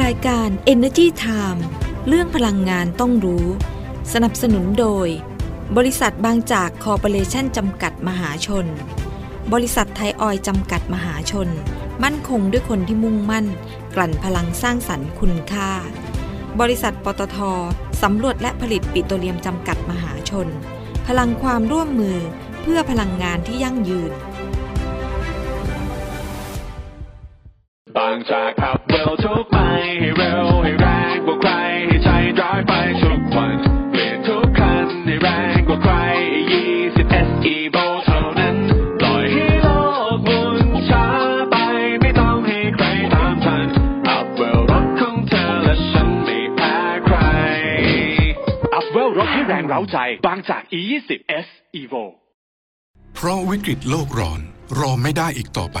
รายการ Energy Time เรื่องพลังงานต้องรู้ สนับสนุนโดย บริษัทบางจากคอร์ปอเรชันจำกัดมหาชน บริษัทไทยออยจำกัดมหาชน มั่นคงด้วยคนที่มุ่งมั่น กลั่นพลังสร้างสรรค์คุณค่า บริษัทปตทสำรวจและผลิตปิโตรเลียมจำกัดมหาชน พลังความร่วมมือเพื่อพลังงานที่ยั่งยืนบางจากขับเร็วทุก ให้เร็วให้แรงกว่าใครให้ใจร้ายไปทุกวันเปลี่ยนทุกคันให้แรงกว่าใคร20 SE v o เท่านั้นปล่อยให้โลกหมุนช้าไปไม่ต้องให้ใครตามทันอัพเวลรถของเธอและฉันไม่แพ้ใครอัพเวลรถให้แรงเร้าใจบางจาก E20 S Evo เพราะวิกฤตโลกร้อนรอไม่ได้อีกต่อไป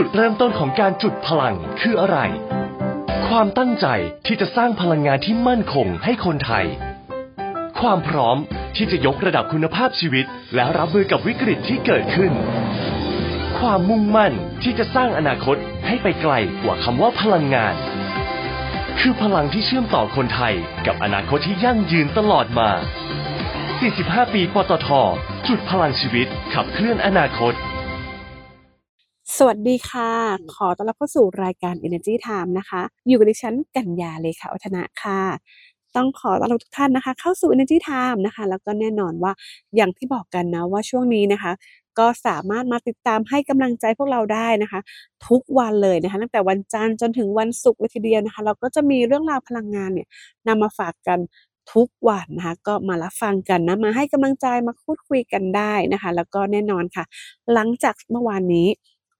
จุดเริ่มต้นของการจุดพลังคืออะไร ความตั้งใจที่จะสร้างพลังงานที่มั่นคงให้คนไทย ความพร้อมที่จะยกระดับคุณภาพชีวิต และรับมือกับวิกฤตที่เกิดขึ้น ความมุ่งมั่นที่จะสร้างอนาคตให้ไปไกลกว่าคำว่าพลังงาน คือพลังที่เชื่อมต่อคนไทยกับอนาคตที่ยั่งยืนตลอดมา 45 ปีปตท จุดพลังชีวิตขับเคลื่อนอนาคต สวัสดีค่ะ ขอต้อนรับเข้าสู่รายการ Energy Time นะคะ อยู่กับดิฉันกัญญาเลขาวัฒนะค่ะ ต้องขอต้อนรับทุกท่านนะคะ เข้าสู่ Energy Time นะคะ แล้วก็แน่นอนว่าอย่างที่บอกกันนะว่าช่วงนี้นะคะ ก็สามารถมาติดตามให้กำลังใจพวกเราได้นะคะ ทุกวันเลยนะคะ ตั้งแต่วันจันทร์จนถึงวันศุกร์เลยทีเดียวนะคะ เราก็จะมีเรื่องราวพลังงานเนี่ยนำมาฝากกันทุกวันนะคะก็มารับฟังกันนะมาให้กำลังใจมาพูดคุยกันได้นะคะ แล้วก็แน่นอนค่ะ หลังจากเมื่อวานนี้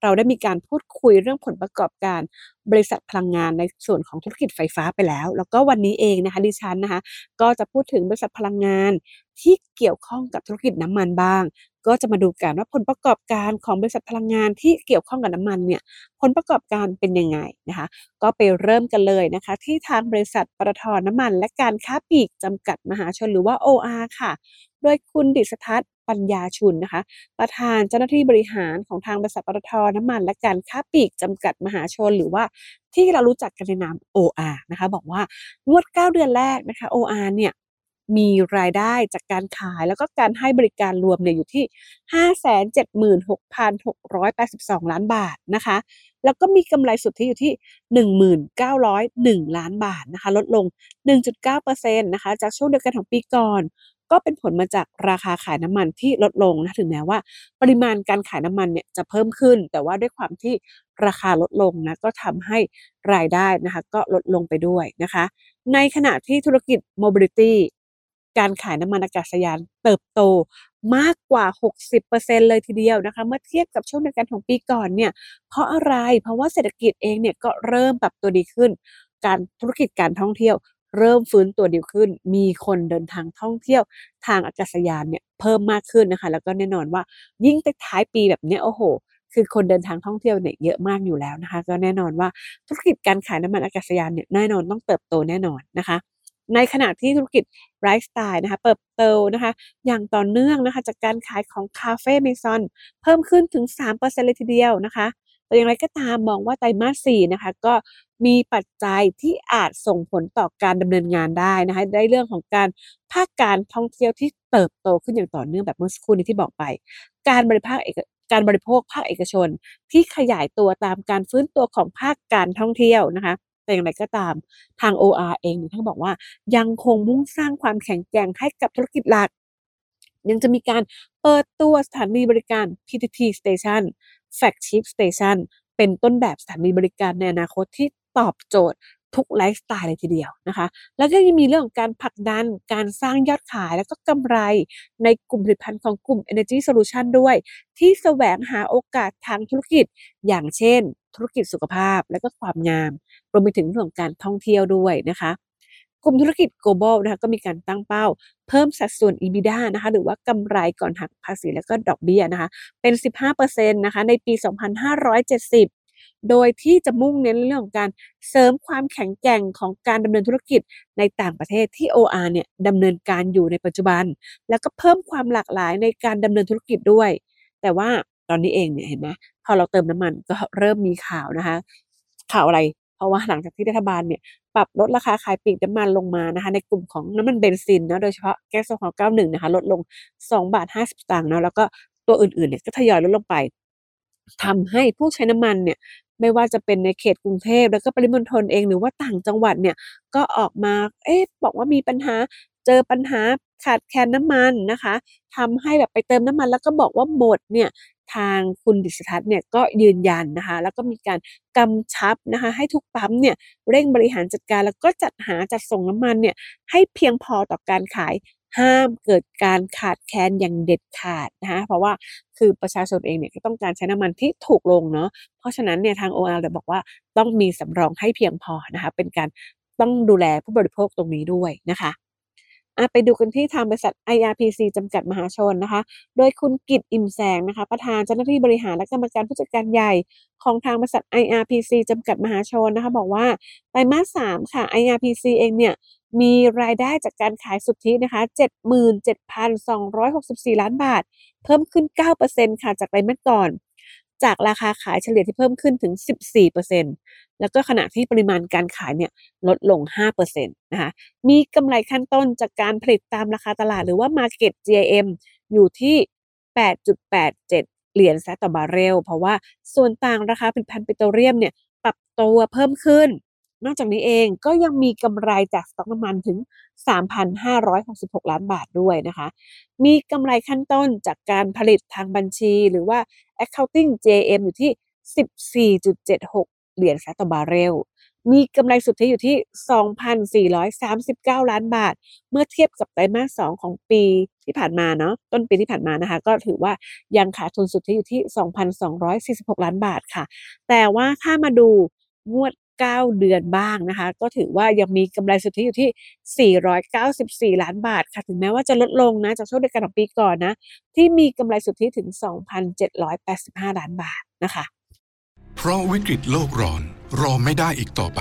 เราได้มีการพูดคุยเรื่องผลประกอบการบริษัทพลังงานในส่วนของธุรกิจไฟฟ้าไปแล้ว แล้วก็วันนี้เองนะคะดิฉันนะคะก็จะพูดถึงบริษัทพลังงานที่เกี่ยวข้องกับธุรกิจน้ำมันบ้าง ก็จะมาดูกันว่าผลประกอบการของบริษัทพลังงานที่เกี่ยวข้องกับน้ำมันเนี่ยผลประกอบการเป็นยังไงนะคะ ก็ไปเริ่มกันเลยนะคะ ที่ทางบริษัทปตทน้ำมัน และการค้าปลีกจำกัดมหาชนหรือว่า OR ค่ะ โดยคุณดิษทัศน์ปัญญาชุนนะคะ ประธานเจ้าหน้าที่บริหารของทางบริษัทปตทน้ำมัน และการค้าปลีกจำกัดมหาชนหรือว่าที่เรารู้จักกันในนาม OR นะคะ บอกว่างวด 9 เดือนแรกนะคะ OR เนี่ย มีรายได้จากการขายแล้วก็การให้บริการรวมเนี่ยอยู่ที่ 576,682 ล้านบาทนะคะ แล้วก็มีกำไรสุทธิอยู่ที่ 1901 ล้านบาทนะคะ ลดลง 1.9%นะคะ จากช่วงเดียวกันของปีก่อน ก็เป็นผลมาจากราคาขายน้ำมันที่ลดลงนะถึงแม้ว่า ปริมาณการขายน้ำมันเนี่ยจะเพิ่มขึ้น แต่ว่าด้วยความที่ราคาลดลงนะก็ทำให้รายได้นะคะก็ลดลงไปด้วยนะคะ ในขณะที่ธุรกิจ Mobility การขายน้ำมันอากาศยานเติบโตมากกว่า 60%เลยทีเดียวนะคะ เมื่อเทียบกับช่วงเดียวกันของปีก่อนเนี่ย เพราะอะไร เพราะว่าเศรษฐกิจเองเนี่ยก็เริ่มปรับตัวดีขึ้น การธุรกิจการท่องเที่ยว เริ่มฟื้นตัวดีขึ้น มีคนเดินทางท่องเที่ยว ทางอากาศยานเนี่ยเพิ่มมากขึ้นนะคะ แล้วก็แน่นอนว่ายิ่งแต่ท้ายปีแบบนี้โอ้โห คือคนเดินทางท่องเที่ยวเนี่ยเยอะมากอยู่แล้วนะคะ ก็แน่นอนว่าธุรกิจการขายน้ำมันอากาศยานเนี่ยแน่นอนต้องเติบโตแน่นอนนะคะ ในขณะที่ธุรกิจไลฟ์สไตล์นะคะเติบโตนะคะ อย่างต่อเนื่องนะคะ จากการขายของคาเฟ่เมซอนเพิ่มขึ้นถึง 3%เลยทีเดียวนะคะแต่อย่างไรก็ตามมองว่าไตรมาส 4 นะคะ ก็มีปัจจัยที่อาจส่งผลต่อการดำเนินงานได้นะคะได้เรื่องของการภาคการท่องเที่ยวที่เติบโตขึ้นอย่างต่อเนื่องแบบเมื่อสักครู่นี้ที่บอกไป การบริภาคเอกการบริโภคภาคเอกชน ที่ขยายตัวตามการฟื้นตัวของภาคการท่องเที่ยวนะคะ แต่อย่างไรก็ตามทาง OR เองมีท่านบอกว่ายังคงมุ่งสร้างความแข็งแกร่งให้กับธุรกิจหลัก ยังจะมีการเปิดตัวสถานีบริการ PTT Station Flagship Station เป็นต้นแบบสถานีบริการในอนาคตที่ตอบโจทย์ทุกไลฟ์สไตล์เลยทีเดียวนะคะ แล้วก็ยังมีเรื่องของการผลักดัน การสร้างยอดขาย แล้วก็กำไรในกลุ่มผลิตภัณฑ์ของกลุ่ม Energy Solution ด้วย ที่แสวงหาโอกาสทางธุรกิจ อย่างเช่น ธุรกิจสุขภาพ และก็ความงามรวมไปถึงเรื่องของการท่องเที่ยวด้วยนะคะกลุ่มธุรกิจ global นะคะก็มีการตั้งเป้า เพิ่มสัดส่วน EBITDA นะคะหรือว่ากำไรก่อนหักภาษีและก็ดอกเบี้ยนะคะเป็น 15%นะคะในปี 2570 โดยที่จะมุ่งเน้นเรื่องของการเสริมความแข็งแกร่งของการดำเนินธุรกิจในต่างประเทศที่ OR เนี่ยดำเนินการอยู่ในปัจจุบัน แล้วก็เพิ่มความหลากหลายในการดำเนินธุรกิจด้วย แต่ว่าตอนนี้เองเนี่ยเห็นไหม พอเราเติมน้ำมันก็เริ่มมีข่าวนะคะ ข่าวอะไร เพราะว่าหลังจากที่รัฐบาลเนี่ยปรับลดราคาขายปลีกน้ำมันลงมานะคะ ในกลุ่มของน้ำมันเบนซินนะโดยเฉพาะแก๊สโซฮอล์91 นะคะ ลดลง 2 บาท 50สตางค์นะแล้วก็ตัวอื่นๆเนี่ยก็ทยอยลดลงไปทำให้ผู้ใช้น้ำมันเนี่ยไม่ว่าจะเป็นในเขตกรุงเทพแล้วก็ปริมณฑลเองหรือว่าต่างจังหวัดเนี่ยก็ออกมาเอ๊ะบอกว่ามีปัญหาเจอปัญหาขาดแคลนน้ำมันนะคะทำให้แบบไปเติมน้ำมันแล้วก็บอกว่าหมดเนี่ย ทางคุณดิษฐทัศน์เนี่ยก็ยืนยันนะคะ แล้วก็มีการกำชับนะคะให้ทุกปั๊มเนี่ยเร่งบริหารจัดการแล้วก็จัดหาจัดส่งน้ำมันเนี่ยให้เพียงพอต่อการขายห้ามเกิดการขาดแคลนอย่างเด็ดขาดนะคะเพราะว่าคือประชาชนเองเนี่ยก็ต้องการใช้น้ำมันที่ถูกลงเนาะเพราะฉะนั้นเนี่ยทาง OR เลยบอกว่าต้องมีสำรองให้เพียงพอนะคะเป็นการต้องดูแลผู้บริโภคตรงนี้ด้วยนะคะ ไปดูกันที่ทางบริษัท IRPC จำกัดมหาชนนะคะ โดยคุณกิตอิ่มแสงนะคะ ประธานเจ้าหน้าที่บริหารและกรรมการผู้จัดการใหญ่ของทางบริษัท IRPC จำกัดมหาชนนะคะ บอกว่าไตรมาส 3 ค่ะ IRPC เองเนี่ยมีรายได้จากการขายสุทธินะคะ 77,264 ล้านบาท เพิ่มขึ้น 9%ค่ะ จากไตรมาสก่อน จากราคาขายเฉลี่ยที่เพิ่มขึ้นถึง 14%แล้วก็ขณะที่ปริมาณการขายเนี่ยลดลง 5%นะคะมีกำไรขั้นต้นจากการผลิตตามราคาตลาดหรือว่า Market GIM อยู่ที่ 8.87 เหรียญสหรัฐต่อบาร์เรล เพราะว่าส่วนต่างราคาผลิตภัณฑ์ปิโตรเลียมเนี่ยปรับตัวเพิ่มขึ้น นอกจากนี้เองก็ยังมีกำไรจากสต็อกน้ำมันถึง 3,566 ล้านบาทด้วยนะคะ มีกำไรขั้นต้นจากการผลิตทางบัญชีหรือว่า accounting JM อยู่ที่ 14.76 เหรียญแซะต่อบาร์เรล มีกำไรสุทธิอยู่ที่ 2,439 ล้านบาท เมื่อเทียบกับไตรมาส 2 ของปีที่ผ่านมาเนาะ ต้นปีที่ผ่านมานะคะ ก็ถือว่ายังขาดทุนสุทธิอยู่ที่ 2,246 ล้านบาทค่ะ แต่ว่าถ้ามาดูงวด 9 เดือนบ้างนะคะ ก็ถือว่ายังมีกำไรสุทธิอยู่ที่ 494 ล้านบาทค่ะ ถึงแม้ว่าจะลดลงนะจากช่วงเดียวกันของปีก่อนนะ ที่มีกำไรสุทธิถึง 2,785 ล้านบาทนะคะ เพราะวิกฤตโลกร้อนรอไม่ได้อีกต่อไป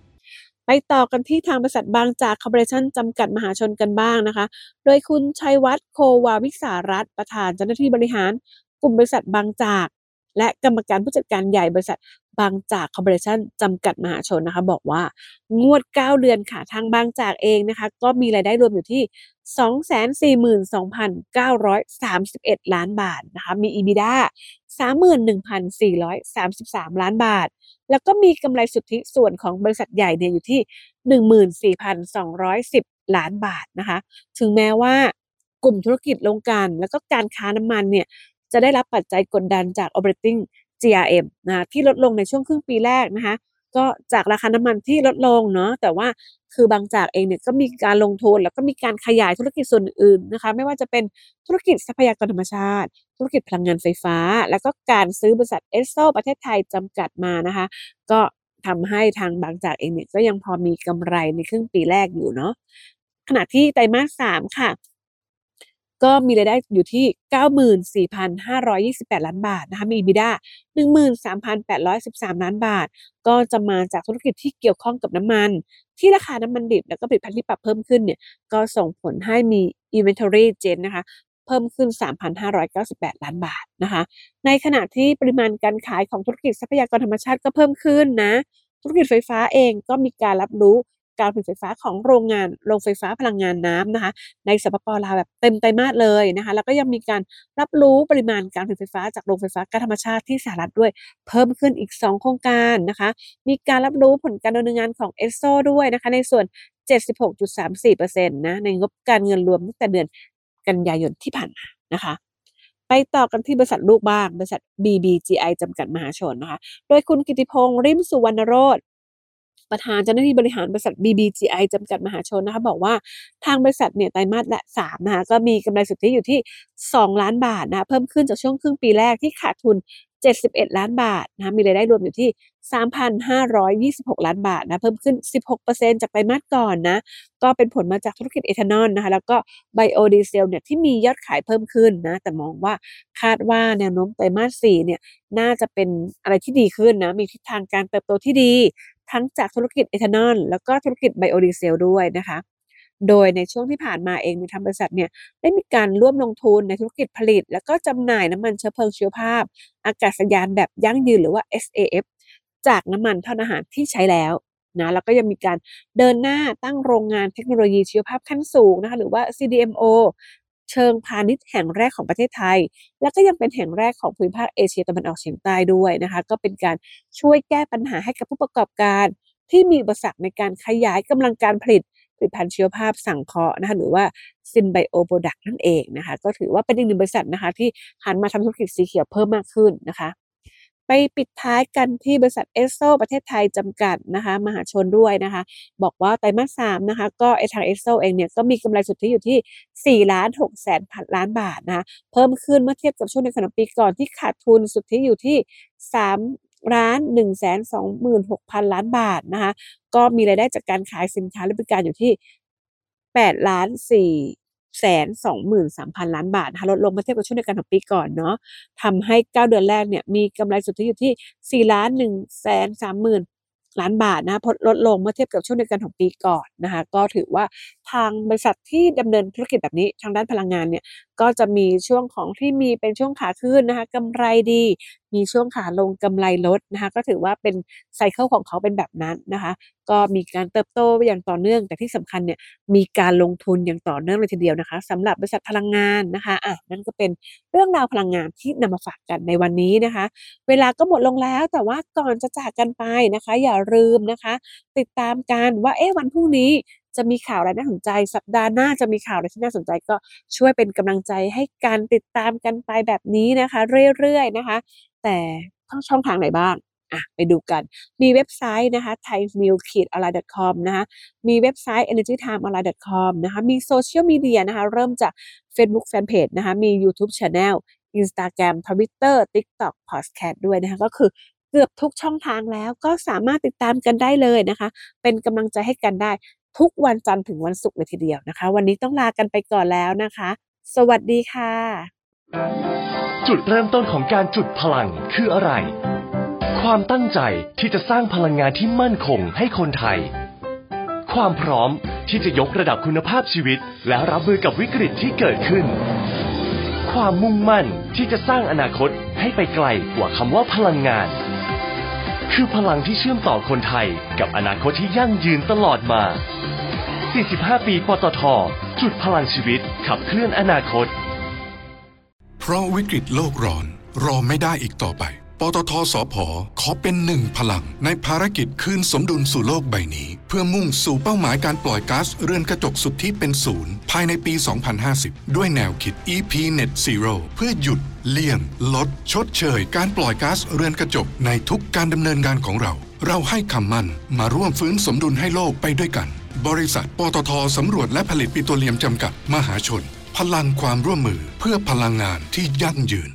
ต่อกันที่ทางบริษัทบางจากคอร์ปอเรชั่นจำกัดมหาชนกันบ้างนะคะ โดยคุณชัยวัฒน์โควาวิสารัตประธานเจ้าหน้าที่บริหาร กลุ่มบริษัทบางจาก และกรรมการผู้จัดการใหญ่บริษัทบางจากคอร์ปอเรชั่นจำกัดมหาชนนะคะ บอกว่างวด 9 เดือนค่ะทางบางจากเองนะคะ ก็มีรายได้รวมอยู่ที่242,931 ล้านบาทนะคะ มี EBITDA 31,433 ล้านบาท แล้วก็มีกำไรสุทธิส่วนของบริษัทใหญ่เนี่ยอยู่ที่ 14,210 ล้านบาทนะคะ ถึงแม้ว่ากลุ่มธุรกิจโรงกันแล้วก็การค้าน้ำมันเนี่ยจะได้รับปัจจัยกดดันจาก operating GRM นะที่ลดลงในช่วงครึ่งปีแรกนะคะ ก็จากราคาน้ำมันที่ลดลงเนาะแต่ว่าคือบางจากเองเนี่ยก็มีการลงทุนแล้วก็มีการขยายธุรกิจส่วนอื่นนะคะ ไม่ว่าจะเป็นธุรกิจทรัพยากรธรรมชาติ ธุรกิจพลังงานไฟฟ้า แล้วก็การซื้อบริษัทเอสโซประเทศไทยจำกัดมานะคะ ก็ทำให้ทางบางจากเองเนี่ยก็ยังพอมีกำไรในครึ่งปีแรกอยู่เนาะขณะที่ไตรมาสสามค่ะ ก็มีรายได้อยู่ที่ 94,528 ล้านบาทนะคะมี EBITDA 13,813 ล้านบาท ก็จะมาจากธุรกิจที่เกี่ยวข้องกับน้ำมัน ที่ราคาน้ำมันดิบแล้วก็ผลิตภัณฑ์ที่ปรับเพิ่มขึ้นเนี่ยก็ส่งผลให้มี inventory gen นะคะเพิ่มขึ้น 3,598 ล้านบาทนะคะ ในขณะที่ปริมาณการขายของธุรกิจทรัพยากรธรรมชาติก็เพิ่มขึ้นนะ ธุรกิจไฟฟ้าเองก็มีการรับรู้ การผลิตไฟฟ้าของโรงงานโรงไฟฟ้าพลังงานน้ำนะคะ ในสปปลาวแบบเต็มไตรมาสเลยนะคะแล้วก็ยังมีการรับรู้ปริมาณการผลิตไฟฟ้าจากโรงไฟฟ้าก๊าซธรรมชาติที่สหรัฐด้วยเพิ่มขึ้นอีก 2 โครงการนะคะ มีการรับรู้ผลการดำเนินงานของเอสโซด้วยนะคะ ในส่วน 76.34%นะในงบการเงินรวมตั้งแต่เดือนกันยายนที่ผ่านมานะคะไปต่อกันที่บริษัทลูกบ้าง บริษัท BBGI จำกัดมหาชนนะคะ โดยคุณกิติพงษ์ริมสุวรรณโรธ ประธานเจ้าหน้าที่บริหารบริษัท BBGI จำกัดมหาชนนะคะบอกว่าทางบริษัทเนี่ยไตรมาสละ3นะคะก็มีกำไรสุทธิอยู่ที่ 2 ล้านบาทนะเพิ่มขึ้นจากช่วงครึ่งปีแรกที่ขาดทุน 71 ล้านบาทนะมีรายได้รวมอยู่ที่ 3,526 ล้านบาทนะเพิ่มขึ้น 16%จากไตรมาสก่อนนะก็เป็นผลมาจากธุรกิจเอทานอลนะคะแล้วก็ไบโอดีเซลเนี่ยที่มียอดขายเพิ่มขึ้นนะแต่มองว่าคาดว่าแนวโน้มไตรมาส4เนี่ยน่าจะเป็นอะไรที่ดีขึ้นนะมีทิศทางการเติบโตที่ดี ทั้งจากธุรกิจเอทานอลแล้วก็ธุรกิจไบโอดีเซลด้วยนะคะ โดยในช่วงที่ผ่านมาเองในทางบริษัทเนี่ยได้มีการร่วมลงทุนในธุรกิจผลิต แล้วก็จำหน่ายน้ำมันเชื้อเพลิงชีวภาพ อากาศยานแบบยั่งยืนหรือว่า SAF จากน้ำมันทอดอาหารที่ใช้แล้วนะแล้วก็ยังมีการเดินหน้าตั้งโรงงานเทคโนโลยีชีวภาพขั้นสูงนะคะหรือว่า CDMO เชิงพาณิชย์แห่งแรกของประเทศไทย และก็ยังเป็นแห่งแรกของภูมิภาคเอเชียตะวันออกเฉียงใต้ด้วยนะคะ ก็เป็นการช่วยแก้ปัญหาให้กับผู้ประกอบการที่มีอุปสรรคในการขยายกำลังการผลิตผลิตภัณฑ์ชีวภาพสังเคราะห์นะคะหรือว่า SynBio product นั่นเองนะคะ ก็ถือว่าเป็นอีกหนึ่งบริษัทนะคะที่หันมาทำธุรกิจสีเขียวเพิ่มมากขึ้นนะคะ ไปปิดท้ายกันที่บริษัทเอสโซประเทศไทยจำกัดนะคะมหาชนด้วยนะคะ บอกว่าไตรมาสสามนะคะก็ไอทางเอสโซเองเนี่ยก็มีกำไรสุทธิอยู่ที่ 4 ล้าน6แสนพันล้านบาทนะคะเพิ่มขึ้นเมื่อเทียบกับช่วงในขณะปีก่อนที่ขาดทุนสุทธิอยู่ที่3ล้าน1แสน26,000 ล้านบาทนะคะ ก็มีรายได้จากการขายสินค้าและบริการอยู่ที่8ล้าน4 แสนสองหมื่นสามพันล้านบาทนะคะลดลงเมื่อเทียบกับช่วงเดียวกันของปีก่อนเนาะทำให้เก้าเดือนแรกเนี่ยมีกำไรสุทธิอยู่ที่สี่ล้านหนึ่งแสนสามหมื่นล้านบาทนะลดลงเมื่อเทียบกับช่วงเดียวกันของปีก่อนนะคะก็ถือว่า ทางบริษัทที่ดำเนินธุรกิจแบบนี้ทางด้านพลังงานเนี่ยก็จะมีช่วงของที่มีเป็นช่วงขาขึ้นนะคะกำไรดี มีช่วงขาลงกำไรลดนะคะก็ถือว่าเป็นไซเคิลของเขาเป็นแบบนั้นนะคะก็มีการเติบโตอย่างต่อเนื่อง แต่ที่สำคัญเนี่ยมีการลงทุนอย่างต่อเนื่องเลยทีเดียวนะคะสำหรับบริษัทพลังงานนะคะอะนั่นก็เป็นเรื่องราวพลังงานที่นำมาฝากกันในวันนี้นะคะ เวลาก็หมดลงแล้วแต่ว่าก่อนจะจากกันไปนะคะ อย่าลืมนะคะ ติดตามกันว่าเอ๊ะวันพรุ่งนี้ จะมีข่าวอะไรน่าสนใจ สัปดาห์หน้าจะมีข่าวอะไรที่น่าสนใจก็ช่วยเป็นกำลังใจให้การติดตามกันไปแบบนี้นะคะ เรื่อยๆนะคะ แต่ช่องทางไหนบ้างอะไปดูกัน มีเว็บไซต์นะคะ thainews-online.com นะคะมีเว็บไซต์ energytimeonline.com นะคะมีโซเชียลมีเดียนะคะเริ่มจาก Facebook Fanpage นะคะมี YouTube Channel Instagram Twitter TikTok Podcast ด้วยนะคะก็คือเกือบทุกช่องทางแล้วก็สามารถติดตามกันได้เลยนะคะ เป็นกำลังใจให้กันได้ ทุกวันจันทร์ถึงวันศุกร์เลยทีเดียวนะคะ วันนี้ต้องลากันไปก่อนแล้วนะคะ สวัสดีค่ะ จุดเริ่มต้นของการจุดพลังคืออะไร ความตั้งใจที่จะสร้างพลังงานที่มั่นคงให้คนไทย ความพร้อมที่จะยกระดับคุณภาพชีวิต และรับมือกับวิกฤตที่เกิดขึ้น ความมุ่งมั่นที่จะสร้างอนาคตให้ไปไกลกว่าคำว่าพลังงานคือพลังที่เชื่อมต่อคนไทยกับอนาคตที่ยั่งยืนตลอดมา 45 ปีปตทจุดพลังชีวิตขับเคลื่อนอนาคต เพราะวิกฤตโลกร้อน รอไม่ได้อีกต่อไป ปตทสพขอเป็นหนึ่งพลัง ในภารกิจคืนสมดุลสู่โลกใบนี้ เพื่อมุ่งสู่เป้าหมายการปล่อยก๊าซเรือนกระจกสุดทธิเป็นศูนย์ ภายในปี 2050 ด้วยแนวคิด EP Net Zero เพื่อหยุดเลี่ยง ลด ชดเชย การปล่อยก๊าซเรือนกระจกในทุกการดำเนินงานของเรา เราให้คำมั่นมาร่วมฟื้นสมดุลให้โลกไปด้วยกัน บริษัท ปตทสำรวจและผลิตปิโตรเลียมจำกัดมหาชน พลังความร่วมมือเพื่อพลังงานที่ยั่งยืน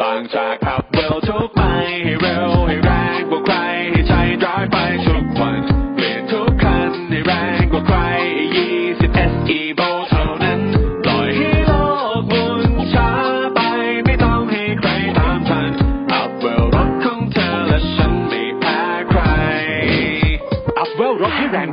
บางจากขับเร็วทุกไปให้เร็วให้แรงกว่าใครให้ใจร้ายไปทุกวันเปลี่ยนทุกคันให้แรงกว่าใคร20 SE v o เท่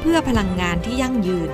เพื่อพลังงานที่ยั่งยืน